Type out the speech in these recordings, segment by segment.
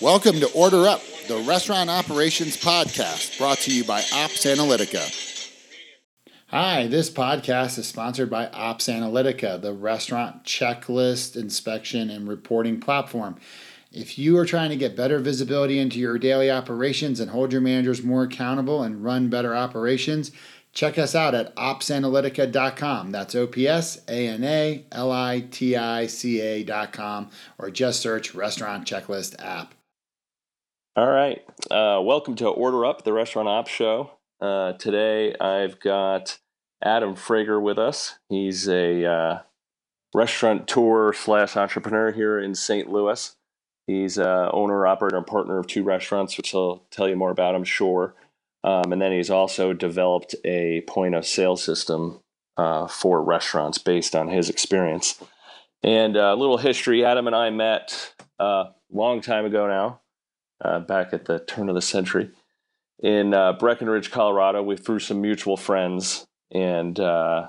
Welcome to Order Up, the restaurant operations podcast brought to you by Ops Analitica. Hi, this podcast is sponsored by Ops Analitica, the restaurant checklist inspection and reporting platform. If you are trying to get better visibility into your daily operations and hold your managers more accountable and run better operations, check us out at opsanalitica.com. That's O P S A N A L I T I C A.com or just search Restaurant Checklist app. All right. Uh, welcome to Order Up, the Restaurant Ops Show. Uh, today I've got Adam Frager with us. He's a uh, restaurateur slash entrepreneur here in St. Louis. He's uh, owner, operator, and partner of two restaurants, which I'll tell you more about, I'm sure. Um, and then he's also developed a point of sale system uh, for restaurants based on his experience. And uh, a little history Adam and I met a long time ago now uh, back at the turn of the century in uh, Breckenridge, Colorado. We through some mutual friends, and uh,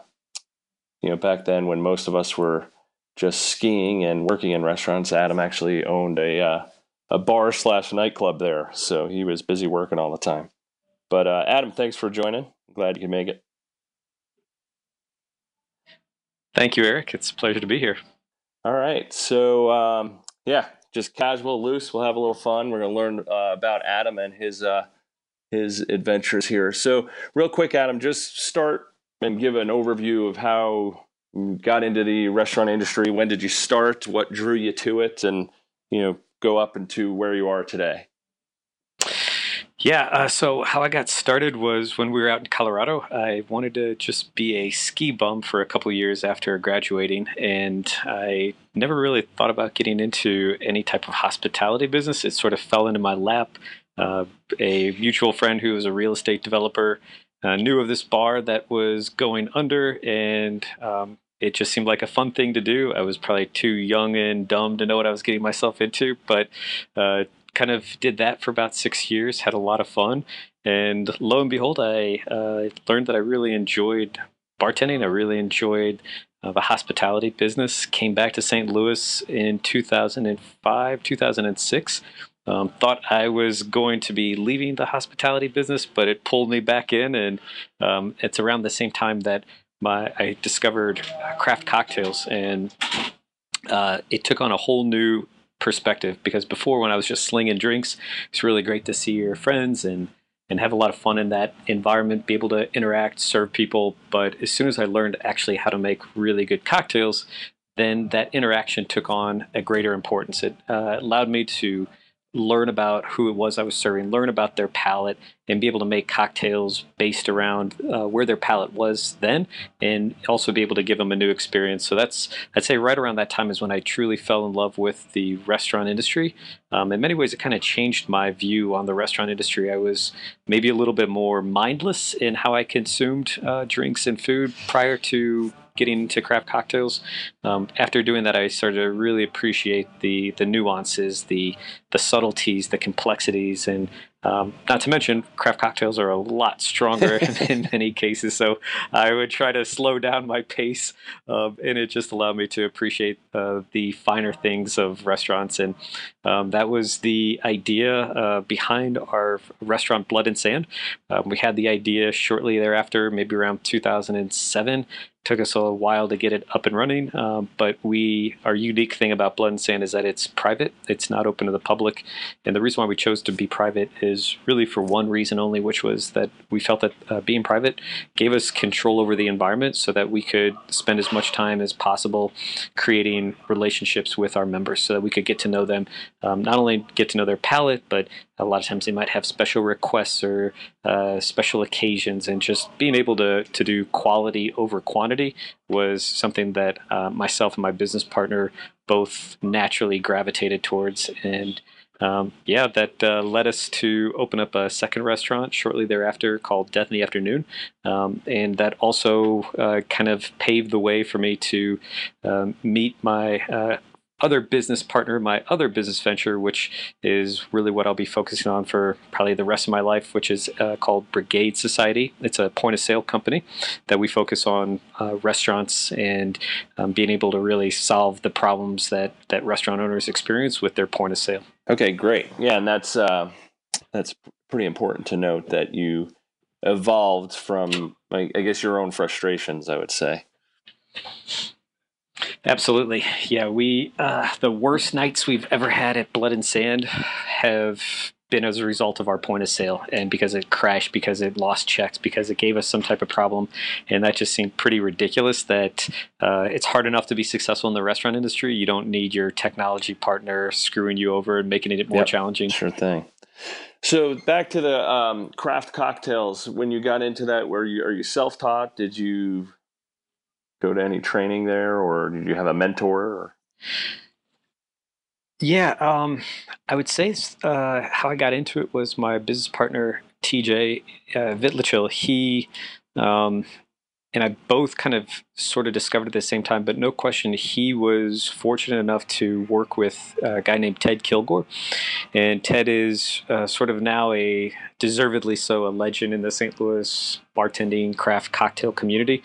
you know, back then when most of us were just skiing and working in restaurants, Adam actually owned a uh, a bar slash nightclub there, so he was busy working all the time. But uh, Adam, thanks for joining. I'm glad you could make it. Thank you, Eric. It's a pleasure to be here. All right. So, um, yeah, just casual, loose. We'll have a little fun. We're going to learn uh, about Adam and his uh, his adventures here. So, real quick, Adam, just start and give an overview of how you got into the restaurant industry. When did you start? What drew you to it? And you know, go up into where you are today. Yeah, uh, so how I got started was when we were out in Colorado. I wanted to just be a ski bum for a couple years after graduating, and I never really thought about getting into any type of hospitality business. It sort of fell into my lap. Uh, a mutual friend who was a real estate developer uh, knew of this bar that was going under, and um, it just seemed like a fun thing to do. I was probably too young and dumb to know what I was getting myself into, but uh, kind of did that for about six years, had a lot of fun. And lo and behold, I uh, learned that I really enjoyed bartending. I really enjoyed uh, the hospitality business. Came back to St. Louis in 2005, 2006. Um, thought I was going to be leaving the hospitality business, but it pulled me back in. And um, it's around the same time that my I discovered craft cocktails, and uh, it took on a whole new perspective because before when I was just slinging drinks, it's really great to see your friends and and have a lot of fun in that environment, be able to interact, serve people. But as soon as I learned actually how to make really good cocktails, then that interaction took on a greater importance. It uh, allowed me to learn about who it was I was serving, learn about their palate, and be able to make cocktails based around uh, where their palate was then, and also be able to give them a new experience. So that's I'd say right around that time is when I truly fell in love with the restaurant industry. Um, in many ways, it kind of changed my view on the restaurant industry. I was maybe a little bit more mindless in how I consumed uh, drinks and food prior to getting into craft cocktails. Um, after doing that, I started to really appreciate the the nuances, the the subtleties, the complexities, and um, not to mention, craft cocktails are a lot stronger in many cases. So I would try to slow down my pace, um, and it just allowed me to appreciate uh, the finer things of restaurants. And um, that was the idea uh, behind our restaurant, Blood and Sand. Um, we had the idea shortly thereafter, maybe around 2007 took us a while to get it up and running um, but we our unique thing about blood and sand is that it's private it's not open to the public and the reason why we chose to be private is really for one reason only which was that we felt that uh, being private gave us control over the environment so that we could spend as much time as possible creating relationships with our members so that we could get to know them um, not only get to know their palate but a lot of times they might have special requests or uh, special occasions, and just being able to to do quality over quantity was something that uh, myself and my business partner both naturally gravitated towards, and um, yeah, that uh, led us to open up a second restaurant shortly thereafter called Death in the Afternoon. Um, and that also uh, kind of paved the way for me to um, meet my uh, other business partner, my other business venture, which is really what I'll be focusing on for probably the rest of my life, which is uh, called Brigade Society. It's a point of sale company that we focus on uh, restaurants and um, being able to really solve the problems that, that restaurant owners experience with their point of sale. Okay, great. Yeah, and that's uh, that's pretty important to note that you evolved from, I guess, your own frustrations. I would say. Absolutely. Yeah, we uh, the worst nights we've ever had at Blood and Sand have been as a result of our point of sale and because it crashed because it lost checks because it gave us some type of problem and that just seemed pretty ridiculous that uh, it's hard enough to be successful in the restaurant industry you don't need your technology partner screwing you over and making it more Yep, challenging Sure thing. So back to the um, craft cocktails. When you got into that, were you are you self taught? Did you go to any training there, or did you have a mentor? Or? Yeah, um, I would say uh, how I got into it was my business partner TJ uh. He um, and I both kind of sort of discovered at the same time, but no question, he was fortunate enough to work with a guy named Ted Kilgore, and Ted is uh, sort of now a deservedly so a legend in the St. Louis bartending craft cocktail community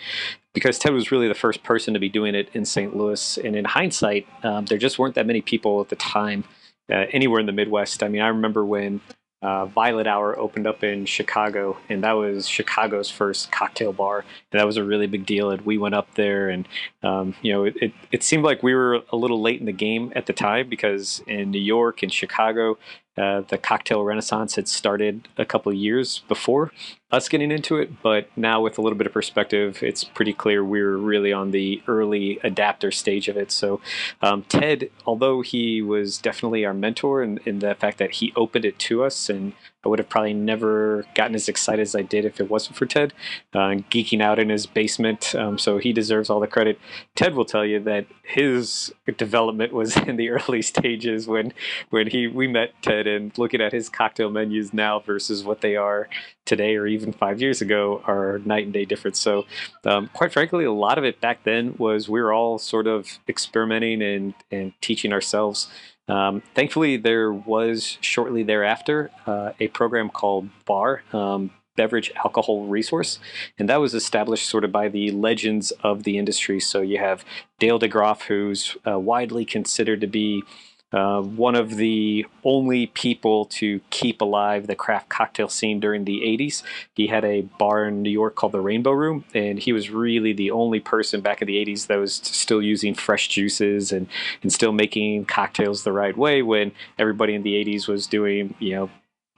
because Ted was really the first person to be doing it in St. Louis. And in hindsight, um, there just weren't that many people at the time uh, anywhere in the Midwest. I mean, I remember when uh, Violet Hour opened up in Chicago, and that was Chicago's first cocktail bar, and that was a really big deal. And we went up there, and um, you know, it, it, it seemed like we were a little late in the game at the time because in New York and Chicago, uh, the cocktail renaissance had started a couple years before us getting into it, but now with a little bit of perspective, it's pretty clear we were really on the early adapter stage of it. So, um, Ted, although he was definitely our mentor in, in the fact that he opened it to us, and I would have probably never gotten as excited as I did if it wasn't for Ted, uh, geeking out in his basement. Um, so he deserves all the credit. Ted will tell you that his development was in the early stages when when he we met Ted and looking at his cocktail menus now versus what they are today or even five years ago are night and day difference. So, um, quite frankly, a lot of it back then was we were all sort of experimenting and and teaching ourselves. Um, thankfully, there was shortly thereafter uh, a program called BAR. Um, Beverage Alcohol Resource, and that was established sort of by the legends of the industry. So you have Dale DeGroff, who's uh, widely considered to be uh, one of the only people to keep alive the craft cocktail scene during the 80s. He had a bar in New York called the Rainbow Room, and he was really the only person back in the 80s that was still using fresh juices and, and still making cocktails the right way when everybody in the 80s was doing, you know,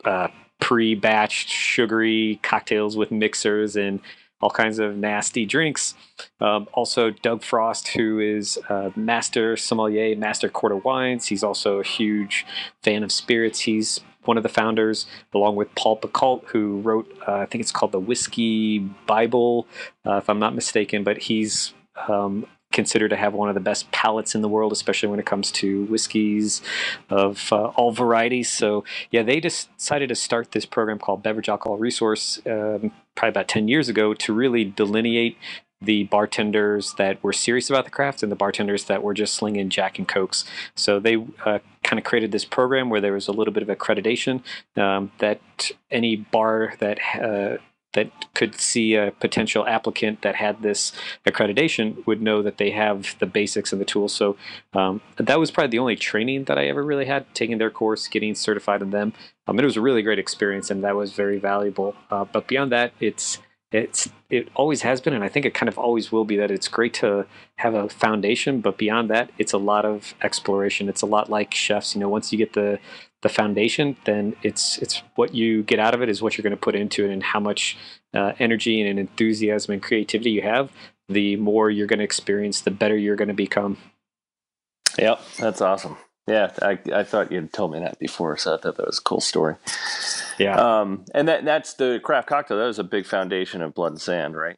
uh, pre-batched sugary cocktails with mixers and all kinds of nasty drinks. Um, also, Doug Frost, who is a master sommelier, master court of wines. He's also a huge fan of spirits. He's one of the founders, along with Paul Pacult, who wrote, uh, I think it's called the Whiskey Bible, uh, if I'm not mistaken. But he's um, considered to have one of the best palates in the world, especially when it comes to whiskeys of uh, all varieties. So, yeah, they decided to start this program called Beverage Alcohol Resource um, probably about 10 years ago to really delineate the bartenders that were serious about the craft and the bartenders that were just slinging Jack and Cokes. So they uh, kind of created this program where there was a little bit of accreditation um, that any bar that uh, that could see a potential applicant that had this accreditation would know that they have the basics and the tools. So um, that was probably the only training that I ever really had, taking their course, getting certified in them. Um, it was a really great experience, and that was very valuable. Uh, but beyond that, it's it's it always has been, and I think it kind of always will be. That it's great to have a foundation, but beyond that, it's a lot of exploration. It's a lot like chefs. You know, once you get the the foundation, then it's it's what you get out of it is what you're going to put into it, and how much uh, energy and enthusiasm and creativity you have. The more you're going to experience, the better you're going to become. Yep, that's awesome. Yeah, I, I thought you'd told me that before, so I thought that was a cool story. Yeah. Um, and that that's the craft cocktail. That was a big foundation of Blood and Sand, right?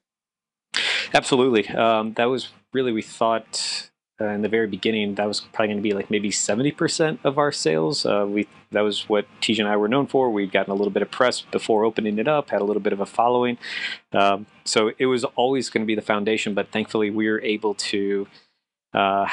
Absolutely. Um, that was really we thought uh, in the very beginning that was probably going to be like maybe seventy percent of our sales. Uh, we that was what TJ and I were known for. We'd gotten a little bit of press before opening it up, had a little bit of a following. Um, so it was always going to be the foundation. But thankfully, we were able to. Uh,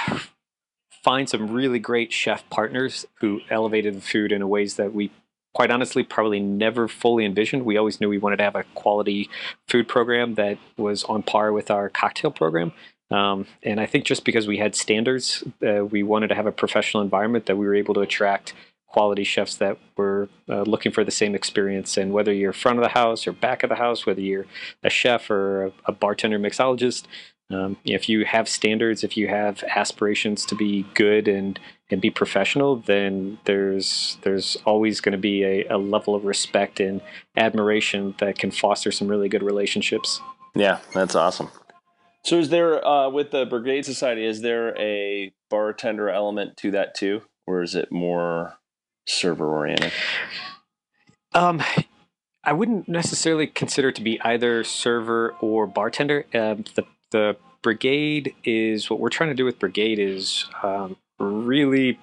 find some really great chef partners who elevated the food in ways that we quite honestly probably never fully envisioned. We always knew we wanted to have a quality food program that was on par with our cocktail program. Um, and I think just because we had standards, uh, we wanted to have a professional environment that we were able to attract quality chefs that were uh, looking for the same experience. And whether you're front of the house or back of the house, whether you're a chef or a, a bartender mixologist, um, if you have standards, if you have aspirations to be good and and be professional, then there's there's always going to be a, a level of respect and admiration that can foster some really good relationships. Yeah, that's awesome. So, is there uh, with the Brigade Society? Is there a bartender element to that too, or is it more server oriented? Um, I wouldn't necessarily consider it to be either server or bartender. Uh, the the brigade is what we're trying to do with brigade is um, really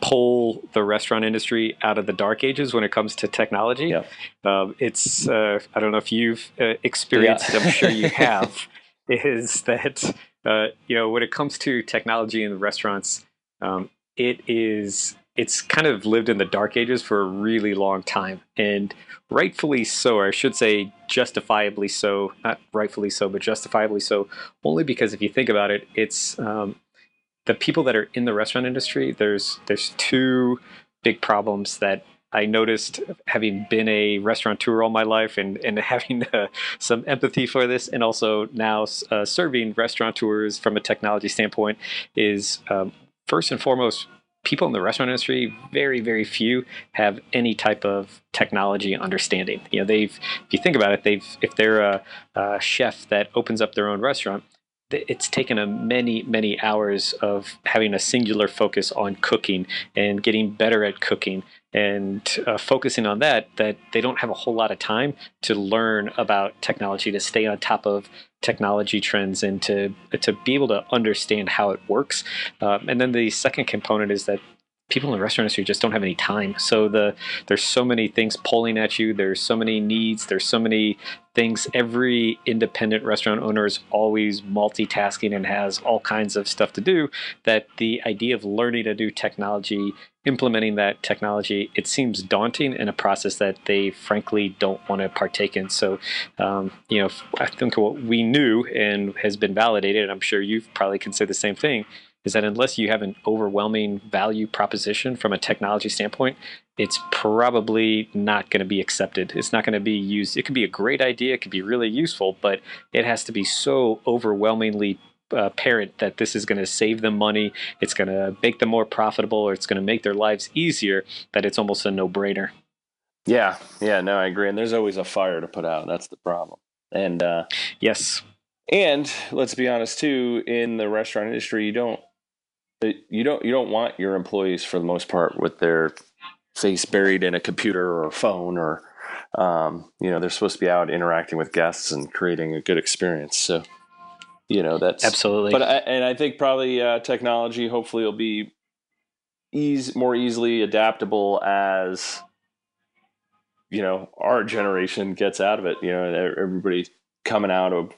pull the restaurant industry out of the dark ages when it comes to technology. Yeah. Um, it's uh, I don't know if you've uh, experienced. Yeah. I'm sure you have. is that uh, you know when it comes to technology in the restaurants, um, it is it's kind of lived in the dark ages for a really long time, and rightfully so. Or I should say justifiably so, not rightfully so, but justifiably so. Only because if you think about it, it's um, the people that are in the restaurant industry. There's there's two big problems that I noticed having been a restaurateur all my life and, and having uh, some empathy for this, and also now uh, serving restaurateurs from a technology standpoint, is um, first and foremost, people in the restaurant industry, very, very few have any type of technology understanding. You know, they've, if you think about it, they've, if they're a, a chef that opens up their own restaurant, it's taken a many many hours of having a singular focus on cooking and getting better at cooking and uh, focusing on that that they don't have a whole lot of time to learn about technology to stay on top of technology trends and to to be able to understand how it works. Um, and then the second component is that people in the restaurant industry just don't have any time. So the there's so many things pulling at you. There's so many needs. There's so many things. Every independent restaurant owner is always multitasking and has all kinds of stuff to do. That the idea of learning to do technology, implementing that technology, it seems daunting in a process that they frankly don't want to partake in. So, um, you know, I think what we knew and has been validated, and I'm sure you've probably considered the same thing is that unless you have an overwhelming value proposition from a technology standpoint, it's probably not going to be accepted. It's not going to be used. It could be a great idea, it could be really useful, but it has to be so overwhelmingly uh, parent that this is going to save them money, it's going to make them more profitable, or it's going to make their lives easier, that it's almost a no brainer. Yeah, yeah, no, I agree. And there's always a fire to put out. That's the problem. And uh, yes, and let's be honest too, in the restaurant industry, you don't you don't you don't want your employees for the most part with their face buried in a computer or a phone or um, you know they're supposed to be out interacting with guests and creating a good experience. So you know that's absolutely. But I, and i think probably uh, technology hopefully will be ease more easily adaptable as you know our generation gets out of it. You know everybody coming out of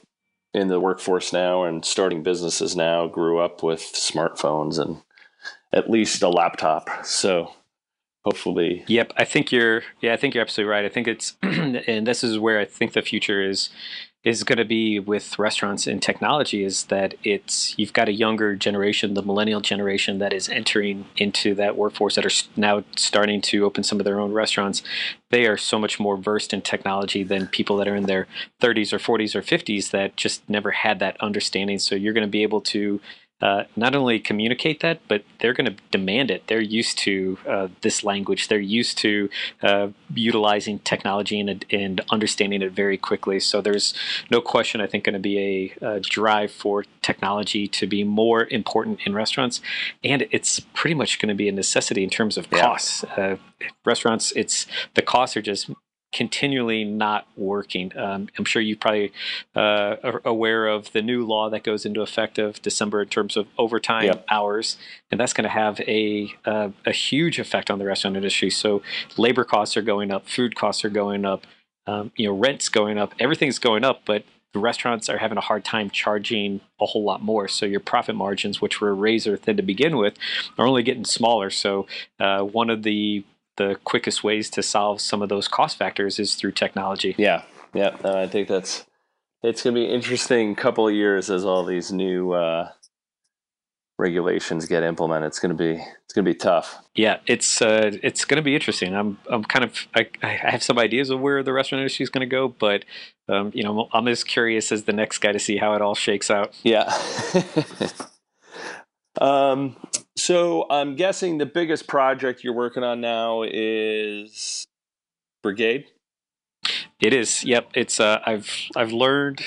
in the workforce now and starting businesses now grew up with smartphones and at least a laptop. So hopefully Yep, I think you're yeah, I think you're absolutely right. I think it's and this is where I think the future is is going to be with restaurants and technology is that it's you've got a younger generation, the millennial generation that is entering into that workforce that are now starting to open some of their own restaurants. They are so much more versed in technology than people that are in their 30s or 40s or 50s that just never had that understanding. So you're going to be able to uh, not only communicate that, but they're going to demand it. They're used to uh, this language. They're used to uh, utilizing technology and, and, understanding it very quickly. So there's no question, I think, going to be a, a, drive for technology to be more important in restaurants, and it's pretty much going to be a necessity in terms of costs. Yeah. Uh, restaurants, it's the costs are just continually not working. Um, I'm sure you probably uh, are aware of the new law that goes into effect of December in terms of overtime yep. hours, and that's going to have a uh, a huge effect on the restaurant industry. So labor costs are going up, food costs are going up, um, you know, rent's going up, everything's going up, but the restaurants are having a hard time charging a whole lot more. So your profit margins, which were razor thin to begin with, are only getting smaller. So uh, one of the the quickest ways to solve some of those cost factors is through technology. Yeah, yeah, uh, I think that's it's going to be interesting couple of years as all these new uh, regulations get implemented, it's going to be it's going to be tough. Yeah, it's uh, it's going to be interesting. I'm I'm kind of I, I have some ideas of where the restaurant industry is going to go, but um, you know I'm as curious as the next guy to see how it all shakes out. Yeah. um. So I'm guessing the biggest project you're working on now is Brigade. It is. Yep. It's. Uh, I've I've learned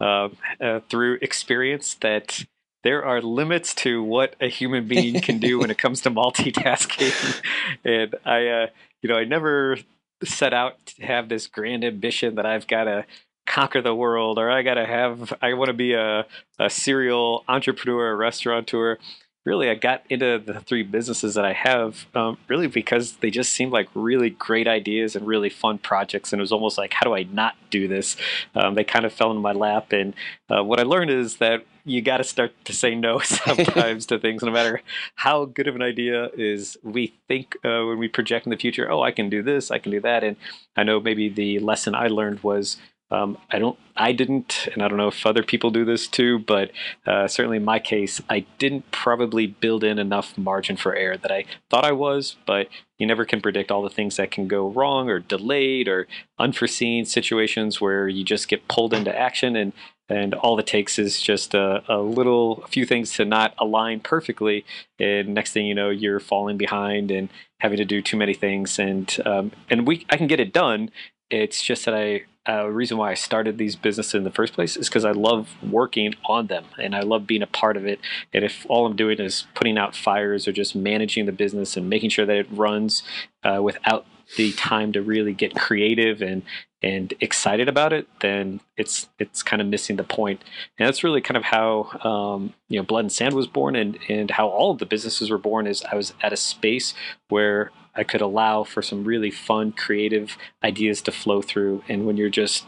uh, uh, through experience that there are limits to what a human being can do when it comes to multitasking. and I, uh, you know, I never set out to have this grand ambition that I've got to conquer the world or I got to have, I want to be a, a serial entrepreneur, a restaurateur really I got into the three businesses that I have um, really because they just seemed like really great ideas and really fun projects. And it was almost like, how do I not do this? Um, they kind of fell in my lap. And uh, what I learned is that you got to start to say no sometimes to things, no matter how good of an idea is. We think uh, when we project in the future, oh, I can do this, I can do that. And I know maybe the lesson I learned was um, I don't, I didn't, and I don't know if other people do this too, but uh, certainly in my case, I didn't probably build in enough margin for error that I thought I was. But you never can predict all the things that can go wrong or delayed or unforeseen situations where you just get pulled into action and and all it takes is just a, a little a few things to not align perfectly and next thing you know you're falling behind and having to do too many things and um, and we I can get it done it's just that I uh, reason why I started these businesses in the first place is because I love working on them and I love being a part of it. And if all I'm doing is putting out fires or just managing the business and making sure that it runs uh, without the time to really get creative and and excited about it, then it's it's kind of missing the point. And that's really kind of how um, you know Blood and Sand was born, and and how all of the businesses were born. Is I was at a space where I could allow for some really fun, creative ideas to flow through. And when you're just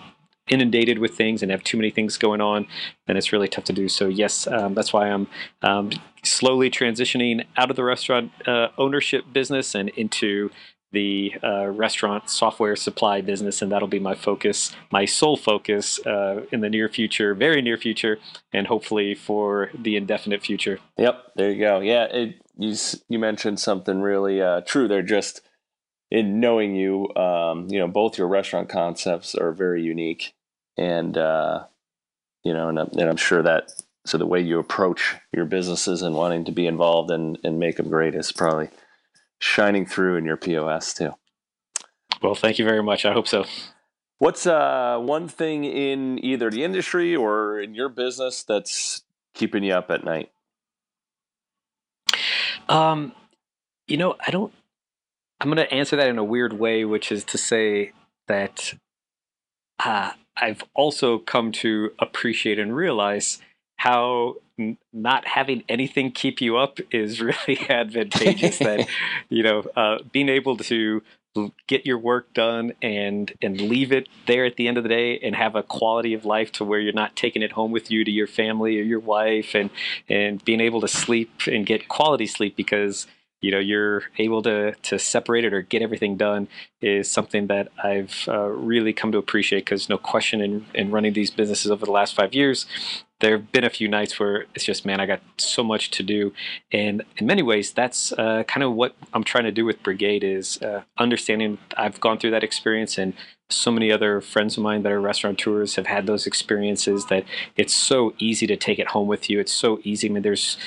inundated with things and have too many things going on, then it's really tough to do. So yes, um, that's why I'm um, slowly transitioning out of the restaurant uh, ownership business and into the uh, restaurant software supply business, and that'll be my focus, my sole focus uh, in the near future, very near future, and hopefully for the indefinite future. Yep, there you go. Yeah, it, you you mentioned something really uh, true there. Just in knowing you, um, you know, both your restaurant concepts are very unique, and uh, you know, and, and I'm sure that so the way you approach your businesses and wanting to be involved and and make them great is probably shining through in your POS too. Well, thank you very much. I hope so. What's uh, one thing in either the industry or in your business that's keeping you up at night? Um, you know, I don't. I'm going to answer that in a weird way, which is to say that uh, I've also come to appreciate and realize how n- not having anything keep you up is really advantageous. that you know, uh, being able to get your work done and and leave it there at the end of the day and have a quality of life to where you're not taking it home with you to your family or your wife and and being able to sleep and get quality sleep because you know you're able to to separate it or get everything done is something that I've uh, really come to appreciate because no question in, in running these businesses over the last five years there have been a few nights where it's just man I got so much to do. And in many ways that's uh, kind of what I'm trying to do with Brigade is uh, understanding I've gone through that experience and so many other friends of mine that are restaurateurs have had those experiences that it's so easy to take it home with you. It's so easy. I mean there's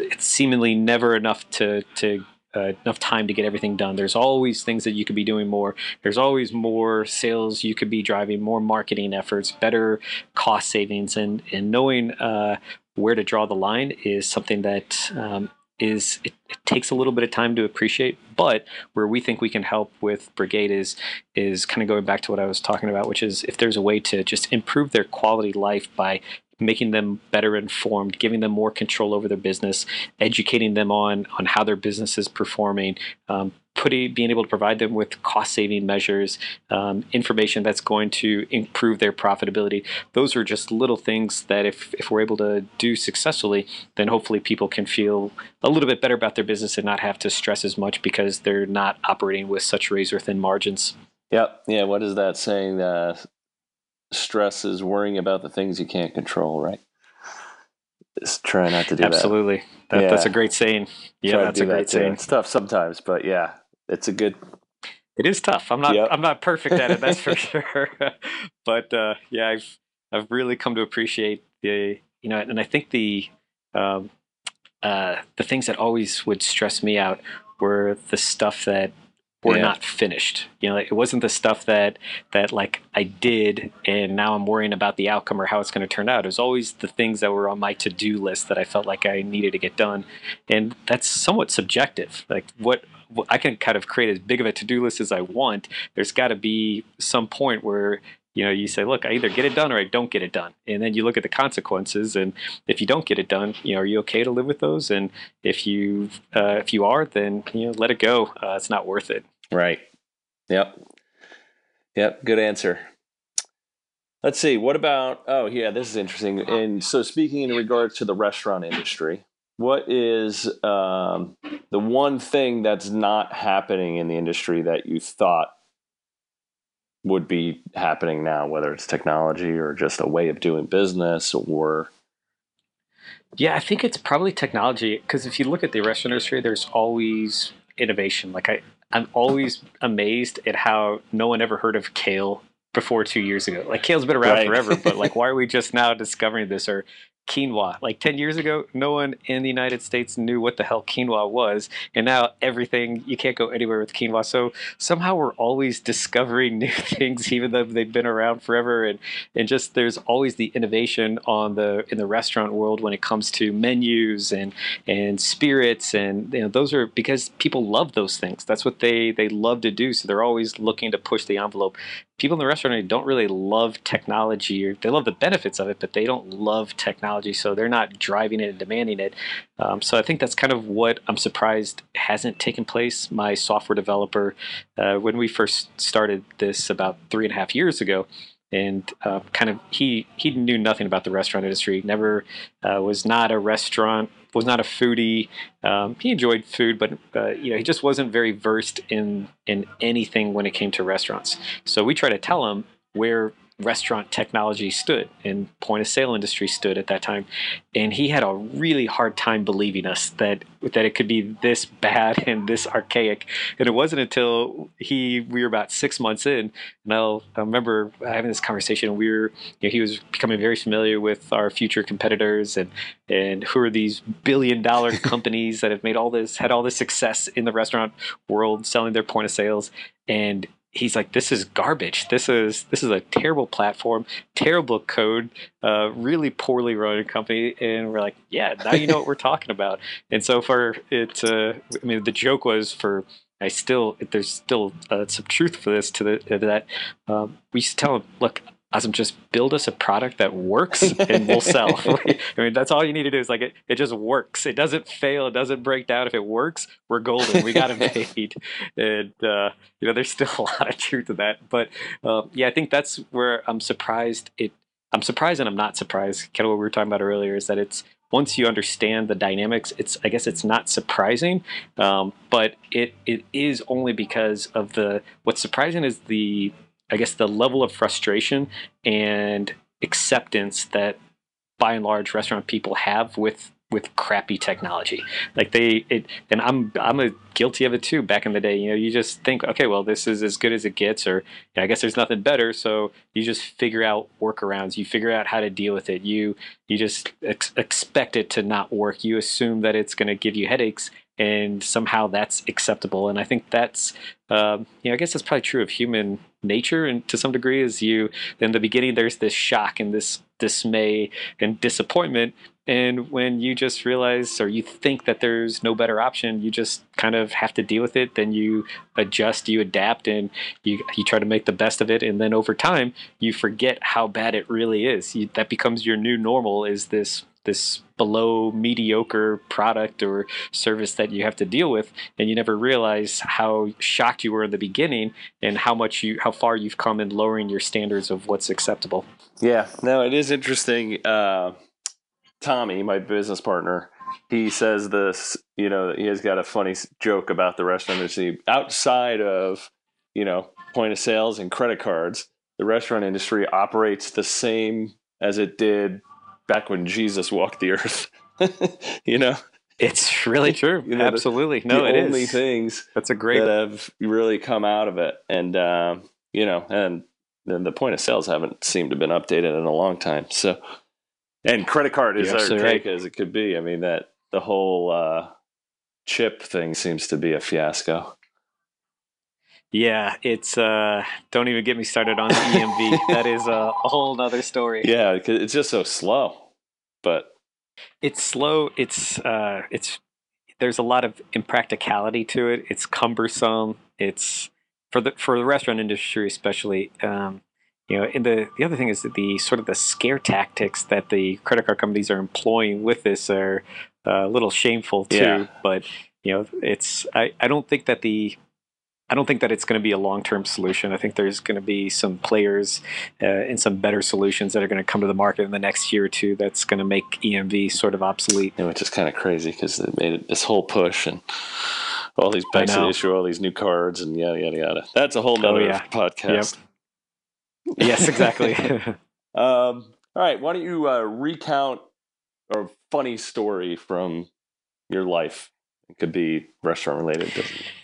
it's seemingly never enough to to uh, enough time to get everything done. There's always things that you could be doing more. There's always more sales you could be driving, more marketing efforts, better cost savings, and and knowing uh, where to draw the line is something that um, is it, it, takes a little bit of time to appreciate. But where we think we can help with Brigade is is kind of going back to what I was talking about, which is if there's a way to just improve their quality life by making them better informed, giving them more control over their business, educating them on on how their business is performing, um, putting being able to provide them with cost saving measures, um, information that's going to improve their profitability. Those are just little things that if if we're able to do successfully, then hopefully people can feel a little bit better about their business and not have to stress as much because they're not operating with such razor thin margins. Yep. Yeah. What is that saying? Uh, stress is worrying about the things you can't control, right? Just try not to do Absolutely. that. That, Yeah. That's a great saying. Yeah, Try that's a great too. saying. It's tough sometimes, but yeah, it's a good. It is tough. I'm not. Yep. I'm not perfect at it. That's for sure. but uh, yeah, I've I've really come to appreciate the you know, and I think the um, uh, the things that always would stress me out were the stuff that were Yeah. not finished. You know, it wasn't the stuff that that like I did and now I'm worrying about the outcome or how it's going to turn out. It was always the things that were on my to-do list that I felt like I needed to get done. And that's somewhat subjective. Like what what- I can kind of create as big of a to-do list as I want. There's got to be some point where you know you say, look, I either get it done or I don't get it done, and then you look at the consequences. And if you don't get it done, you know, are you okay to live with those? And if you uh, if you are, then you know, let it go. Uh, it's not worth it. Right. Yep. Yep. Good answer. Let's see. What about? Oh, yeah. This is interesting. And so, speaking in regards to the restaurant industry, what is um, the one thing that's not happening in the industry that you thought would be happening now, whether it's technology or just a way of doing business or Yeah, I think it's probably technology because if you look at the restaurant industry, there's always innovation. Like I, I'm always amazed at how no one ever heard of kale before two years ago. Like kale's been around Right. forever, but like why are we just now discovering this? Or quinoa. Like ten years ago, no one in the United States knew what the hell quinoa was, and now everything you can't go anywhere with quinoa. So somehow we're always discovering new things, even though they've been around forever. And and just there's always the innovation on the in the restaurant world when it comes to menus and and spirits and you know those are because people love those things that's what they they love to do so they're always looking to push the envelope people in the restaurant don't really love technology they love the benefits of it but they don't love technology so they're not driving it and demanding it. Um, so i think that's kind of what i'm surprised hasn't taken place. My software developer uh, when we first started this about three and a half years ago and uh, kind of he he knew nothing about the restaurant industry never uh, was not a restaurant was not a foodie. Um, he enjoyed food but uh, you know he just wasn't very versed in in anything when it came to restaurants. So we try to tell him where restaurant technology stood and point of sale industry stood at that time. And he had a really hard time believing us that that it could be this bad and this archaic. And it wasn't until he we were about six months in and I'll, I remember having this conversation we were you know, he was becoming very familiar with our future competitors and and who are these billion dollar companies that have made all this had all this success in the restaurant world selling their point of sales. And he's like this is garbage. This is this is a terrible platform terrible code uh, really poorly run company. And we're like yeah now you know what we're talking about. And so far, it uh, i mean the joke was for i still there's still uh, some truth for this to the that. Um, we used to tell him look Awesome, just build us a product that works and we'll sell. I mean, that's all you need to do is like it, it just works. It doesn't fail, it doesn't break down. If it works, we're golden. We got it made. And, uh, you know, there's still a lot of truth to that. But uh, yeah, I think that's where I'm surprised. It, I'm surprised and I'm not surprised. Kind of what we were talking about earlier is that it's once you understand the dynamics, it's I guess it's not surprising, um, but it it is only because of the what's surprising is the I guess the level of frustration and acceptance that by and large restaurant people have with with crappy technology. Like they it and I'm I'm a guilty of it too back in the day. You know, you just think, okay, well this is as good as it gets or you know, I guess there's nothing better, so you just figure out workarounds. You figure out how to deal with it. You you just ex- expect it to not work. You assume that it's going to give you headaches and somehow that's acceptable. And I think that's um, you know, I guess that's probably true of human nature and to some degree is you in the beginning there's this shock and this dismay and disappointment. And when you just realize or you think that there's no better option you just kind of have to deal with it. Then you adjust you adapt and you you try to make the best of it. And then over time you forget how bad it really is. You, that becomes your new normal is this this below mediocre product or service that you have to deal with and you never realize how shocked you were in the beginning and how much you how far you've come in lowering your standards of what's acceptable Yeah, no, it is interesting. Uh, Tommy, my business partner, he says this. You know, he has got a funny joke about the restaurant industry outside of you know point of sales and credit cards. The restaurant industry operates the same as it did back when Jesus walked the earth. you know, it's really true. You know, Absolutely, the, no, the it only is. things that's a great that have really come out of it, and um, you know, and then the point of sales haven't seemed to have been updated in a long time. So, and credit card is as archaic right. as it could be. I mean that the whole uh, chip thing seems to be a fiasco. Yeah, it's uh don't even get me started on EMV. that is a, whole nother story. Yeah, it's just so slow. But it's slow, it's uh it's there's a lot of impracticality to it. It's cumbersome. It's for the for the restaurant industry especially um you know, and the the other thing is that the sort of the scare tactics that the credit card companies are employing with this are uh, a little shameful too. Yeah. But you know, it's I, I don't think that the I don't think that it's going to be a long term solution. I think there's going to be some players uh, and some better solutions that are going to come to the market in the next year or two that's going to make EMV sort of obsolete. Yeah, which is kind of crazy because they made it, this whole push and all these banks that issue all these new cards and yada yada yada. That's a whole oh, nother oh, yeah. podcast. Yep. yes, exactly. um, all right, why don't you uh, recount a funny story from your life? It could be restaurant related,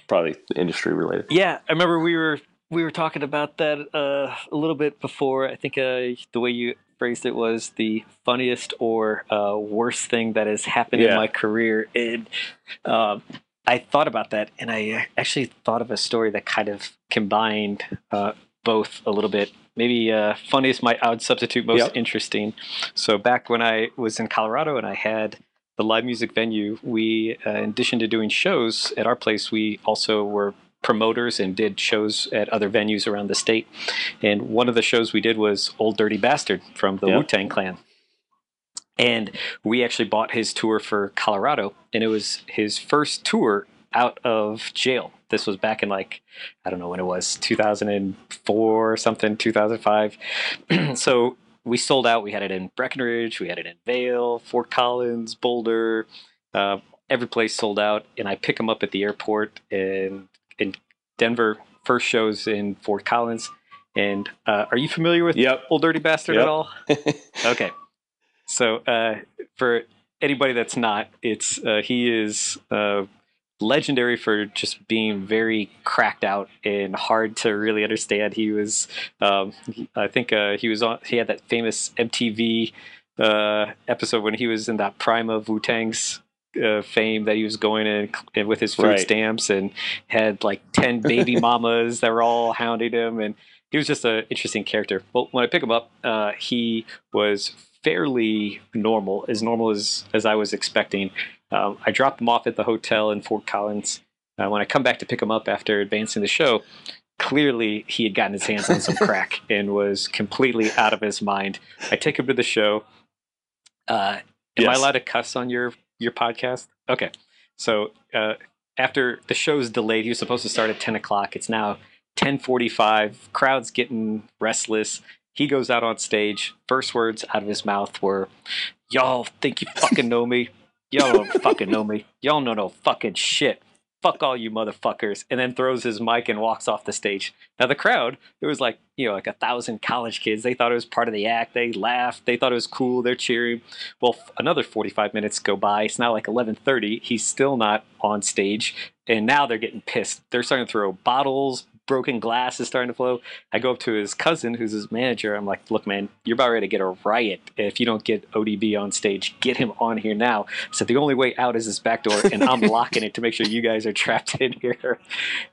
probably industry related. Yeah, I remember we were we were talking about that uh, a little bit before. I think uh, the way you phrased it was the funniest or uh, worst thing that has happened yeah. in my career. And um, I thought about that, and I actually thought of a story that kind of combined uh, both a little bit. Maybe uh, funniest might I would substitute most yep. interesting. So back when I was in Colorado and I had the live music venue, we, uh, in addition to doing shows at our place, we also were promoters and did shows at other venues around the state. And one of the shows we did was Old Dirty Bastard from the yep. Wu Tang Clan. And we actually bought his tour for Colorado, and it was his first tour out of jail. This was back in like, I don't know when it was, 2004 or something, 2005. so we sold out. We had it in Breckenridge, we had it in Vail, Fort Collins, Boulder, uh, every place sold out. And I pick them up at the airport in in Denver. First shows in Fort Collins. And uh, are you familiar with yep. Old Dirty Bastard yep. at all? okay. So uh, for anybody that's not, it's uh, he is uh, legendary for just being very cracked out and hard to really understand. He was, um, I think, uh, he was on. He had that famous MTV uh, episode when he was in that prime of Wu Tang's uh, fame that he was going in, in with his food right. stamps and had like ten baby mamas that were all hounding him, and he was just an interesting character. Well, when I pick him up, uh, he was fairly normal, as normal as as I was expecting. Um, I dropped him off at the hotel in Fort Collins. Uh, when I come back to pick him up after advancing the show, clearly he had gotten his hands on some crack and was completely out of his mind. I take him to the show. Uh, am yes. I allowed to cuss on your your podcast? Okay, so uh, after the show's delayed, he was supposed to start at ten o'clock. It's now ten forty-five. Crowd's getting restless. He goes out on stage. First words out of his mouth were, "Y'all think you fucking know me? Y'all don't fucking know me. Y'all know no fucking shit. Fuck all you motherfuckers. And then throws his mic and walks off the stage. Now the crowd, it was like, you know, like a thousand college kids. They thought it was part of the act. They laughed. They thought it was cool. They're cheering. Well, another 45 minutes go by. It's now like 11:30. He's still not on stage. And now they're getting pissed. They're starting to throw bottles, broken glass is starting to flow. I go up to his cousin, who's his manager. I'm like, look, man, you're about ready to get a riot. If you don't get ODB on stage, get him on here now. So the only way out is this back door, and I'm locking it to make sure you guys are trapped in here.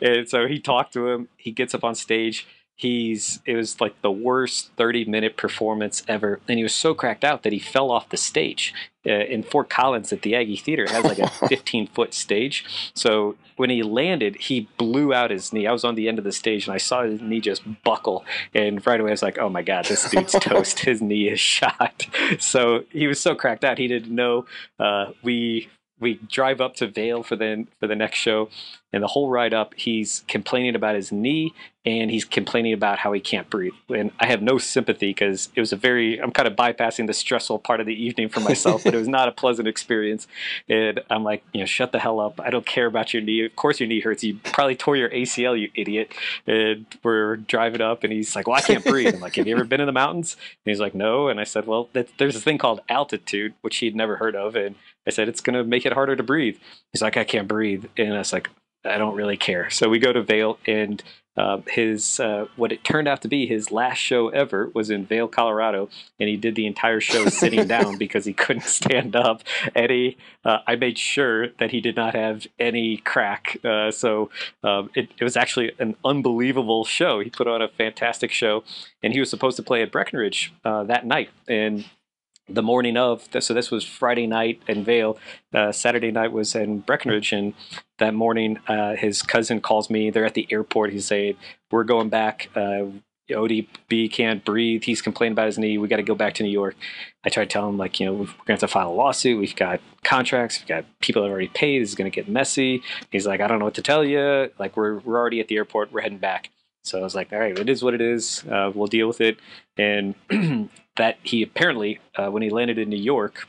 And so he talked to him. He gets up on stage he's it was like the worst 30 minute performance ever. And he was so cracked out that he fell off the stage uh, in fort collins at the aggie theater. It has like a 15 foot stage. So when he landed he blew out his knee. I was on the end of the stage and i saw his knee just buckle. And right away i was like oh my god this dude's toast. His knee is shot. So he was so cracked out he didn't know uh, we we drive up to Vail for the for the next show, and the whole ride up, he's complaining about his knee and he's complaining about how he can't breathe. And I have no sympathy because it was a very I'm kind of bypassing the stressful part of the evening for myself, but it was not a pleasant experience. And I'm like, you know, shut the hell up. I don't care about your knee. Of course your knee hurts. You probably tore your ACL, you idiot. And we're driving up, and he's like, well, I can't breathe. I'm like, have you ever been in the mountains? And he's like, no. And I said, well, there's a thing called altitude, which he'd never heard of, and I said, it's going to make it harder to breathe. He's like, I can't breathe. And I was like, I don't really care. So we go to Vail, and uh, his uh, what it turned out to be his last show ever was in Vail, Colorado, and he did the entire show sitting down because he couldn't stand up. Eddie, uh, I made sure that he did not have any crack, uh, so um, it, it, was actually an unbelievable show. He put on a fantastic show, and he was supposed to play at Breckenridge uh, that night, and the morning of, so this was Friday night in Vail. Uh, Saturday night was in Breckenridge, and that morning, uh, his cousin calls me. They're at the airport. He's saying, "We're going back. Uh, ODB can't breathe. He's complaining about his knee. We got to go back to New York." I try to tell him, like, you know, we're going to have to file a lawsuit. We've got contracts. We've got people that have already paid. This is going to get messy. He's like, "I don't know what to tell you. Like, we're we're already at the airport. We're heading back." So I was like, all right, it is what it is. Uh, we'll deal with it. And that he apparently, uh, when he landed in New York,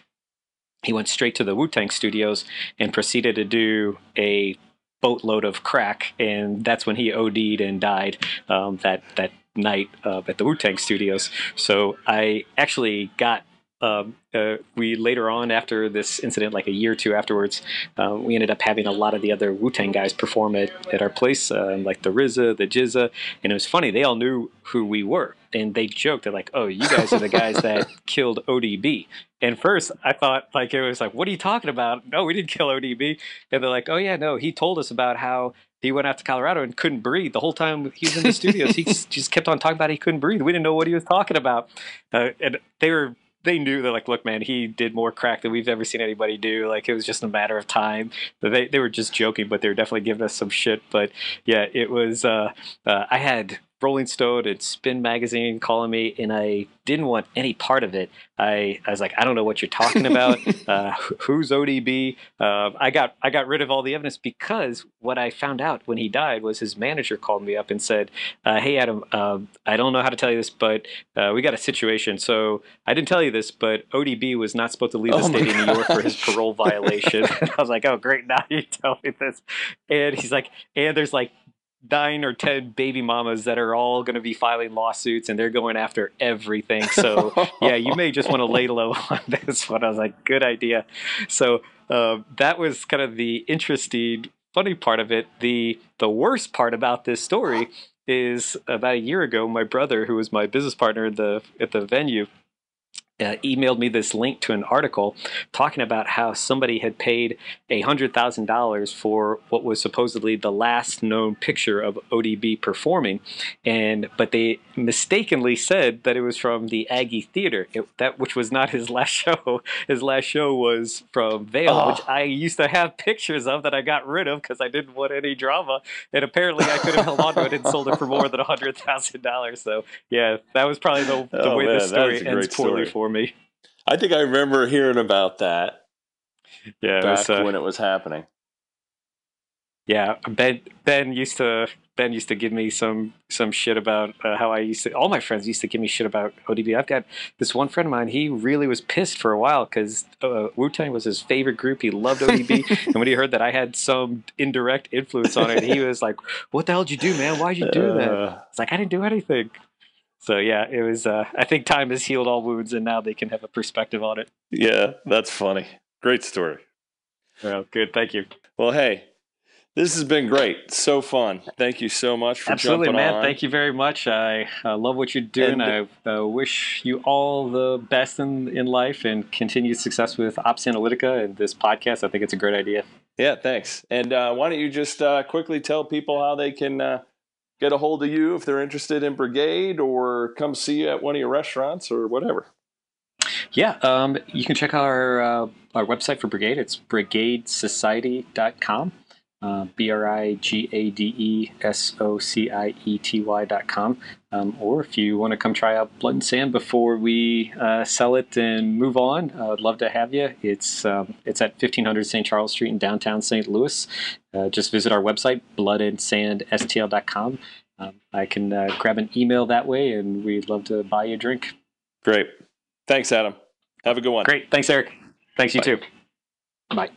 he went straight to the Wu Tang studios and proceeded to do a boatload of crack. And that's when he OD'd and died um, that, that night uh, at the Wu Tang studios. So I actually got um, uh, we later on after this incident, like a year or two afterwards, uh, we ended up having a lot of the other Wu Tang guys perform at, at our place, uh, like the RZA, the GZA, and it was funny. They all knew who we were, and they joked. They're like, "Oh, you guys are the guys that killed ODB." And first, I thought like it was like, "What are you talking about?" No, we didn't kill ODB. And they're like, "Oh yeah, no, he told us about how." He went out to Colorado and couldn't breathe the whole time he was in the studios. he just kept on talking about he couldn't breathe. We didn't know what he was talking about, uh, and they were they knew they're like, look, man, he did more crack than we've ever seen anybody do. Like it was just a matter of time. They they were just joking, but they were definitely giving us some shit. But yeah, it was. Uh, uh, I had Rolling Stone and Spin Magazine calling me, and I didn't want any part of it. I, I was like, I don't know what you're talking about. uh, who's ODB? Uh, I got I got rid of all the evidence because what I found out when he died was his manager called me up and said, uh, "Hey Adam, um, I don't know how to tell you this, but uh, we got a situation. So I didn't tell you this, but ODB was not supposed to leave the oh state of New York for his parole violation." I was like, "Oh great, now you tell me this." And he's like, "And there's like nine or ten baby mamas that are all going to be filing lawsuits and they're going after everything. So yeah, you may just want to lay low on this one. I was like, good idea. So uh, that was kind of the interesting, funny part of it. The the worst part about this story is about a year ago, my brother, who was my business partner at the at the venue, uh, emailed me this link to an article talking about how somebody had paid a hundred thousand dollars for what was supposedly the last known picture of ODB performing, and but they mistakenly said that it was from the Aggie Theater, it, that which was not his last show. His last show was from Vail, oh. which I used to have pictures of that I got rid of because I didn't want any drama, and apparently I could have held on to it and sold it for more than a hundred thousand dollars. So yeah, that was probably the, the oh, way man, the story ends poorly story. for for me. I think I remember hearing about that. Yeah, back was, uh, when it was happening. Yeah, Ben Ben used to Ben used to give me some some shit about uh, how I used to. All my friends used to give me shit about ODB. I've got this one friend of mine. He really was pissed for a while because uh, Wu Tang was his favorite group. He loved ODB, and when he heard that I had some indirect influence on it, he was like, "What the hell did you do, man? Why'd you do that?" Uh. It's like I didn't do anything. So yeah, it was. Uh, I think time has healed all wounds, and now they can have a perspective on it. Yeah, that's funny. Great story. Well, good. Thank you. Well, hey, this has been great. So fun. Thank you so much for Absolutely, jumping man. on. Thank you very much. I uh, love what you're doing. And, I uh, wish you all the best in, in life and continued success with Ops Analitica and this podcast. I think it's a great idea. Yeah, thanks. And uh, why don't you just uh, quickly tell people how they can uh, get a hold of you if they're interested in Brigade or come see you at one of your restaurants or whatever. Yeah, um, you can check our, uh, our website for Brigade. It's brigadesociety.com. uh, B R I G A D E S O C I E T Y dot com. Um, or if you want to come try out Blood and Sand before we uh, sell it and move on, I'd love to have you. It's um, it's at 1500 St. Charles Street in downtown St. Louis. Uh, just visit our website, bloodandSandSTL.com. Um, I can uh, grab an email that way, and we'd love to buy you a drink. Great. Thanks, Adam. Have a good one. Great. Thanks, Eric. Thanks, you Bye. too. Bye.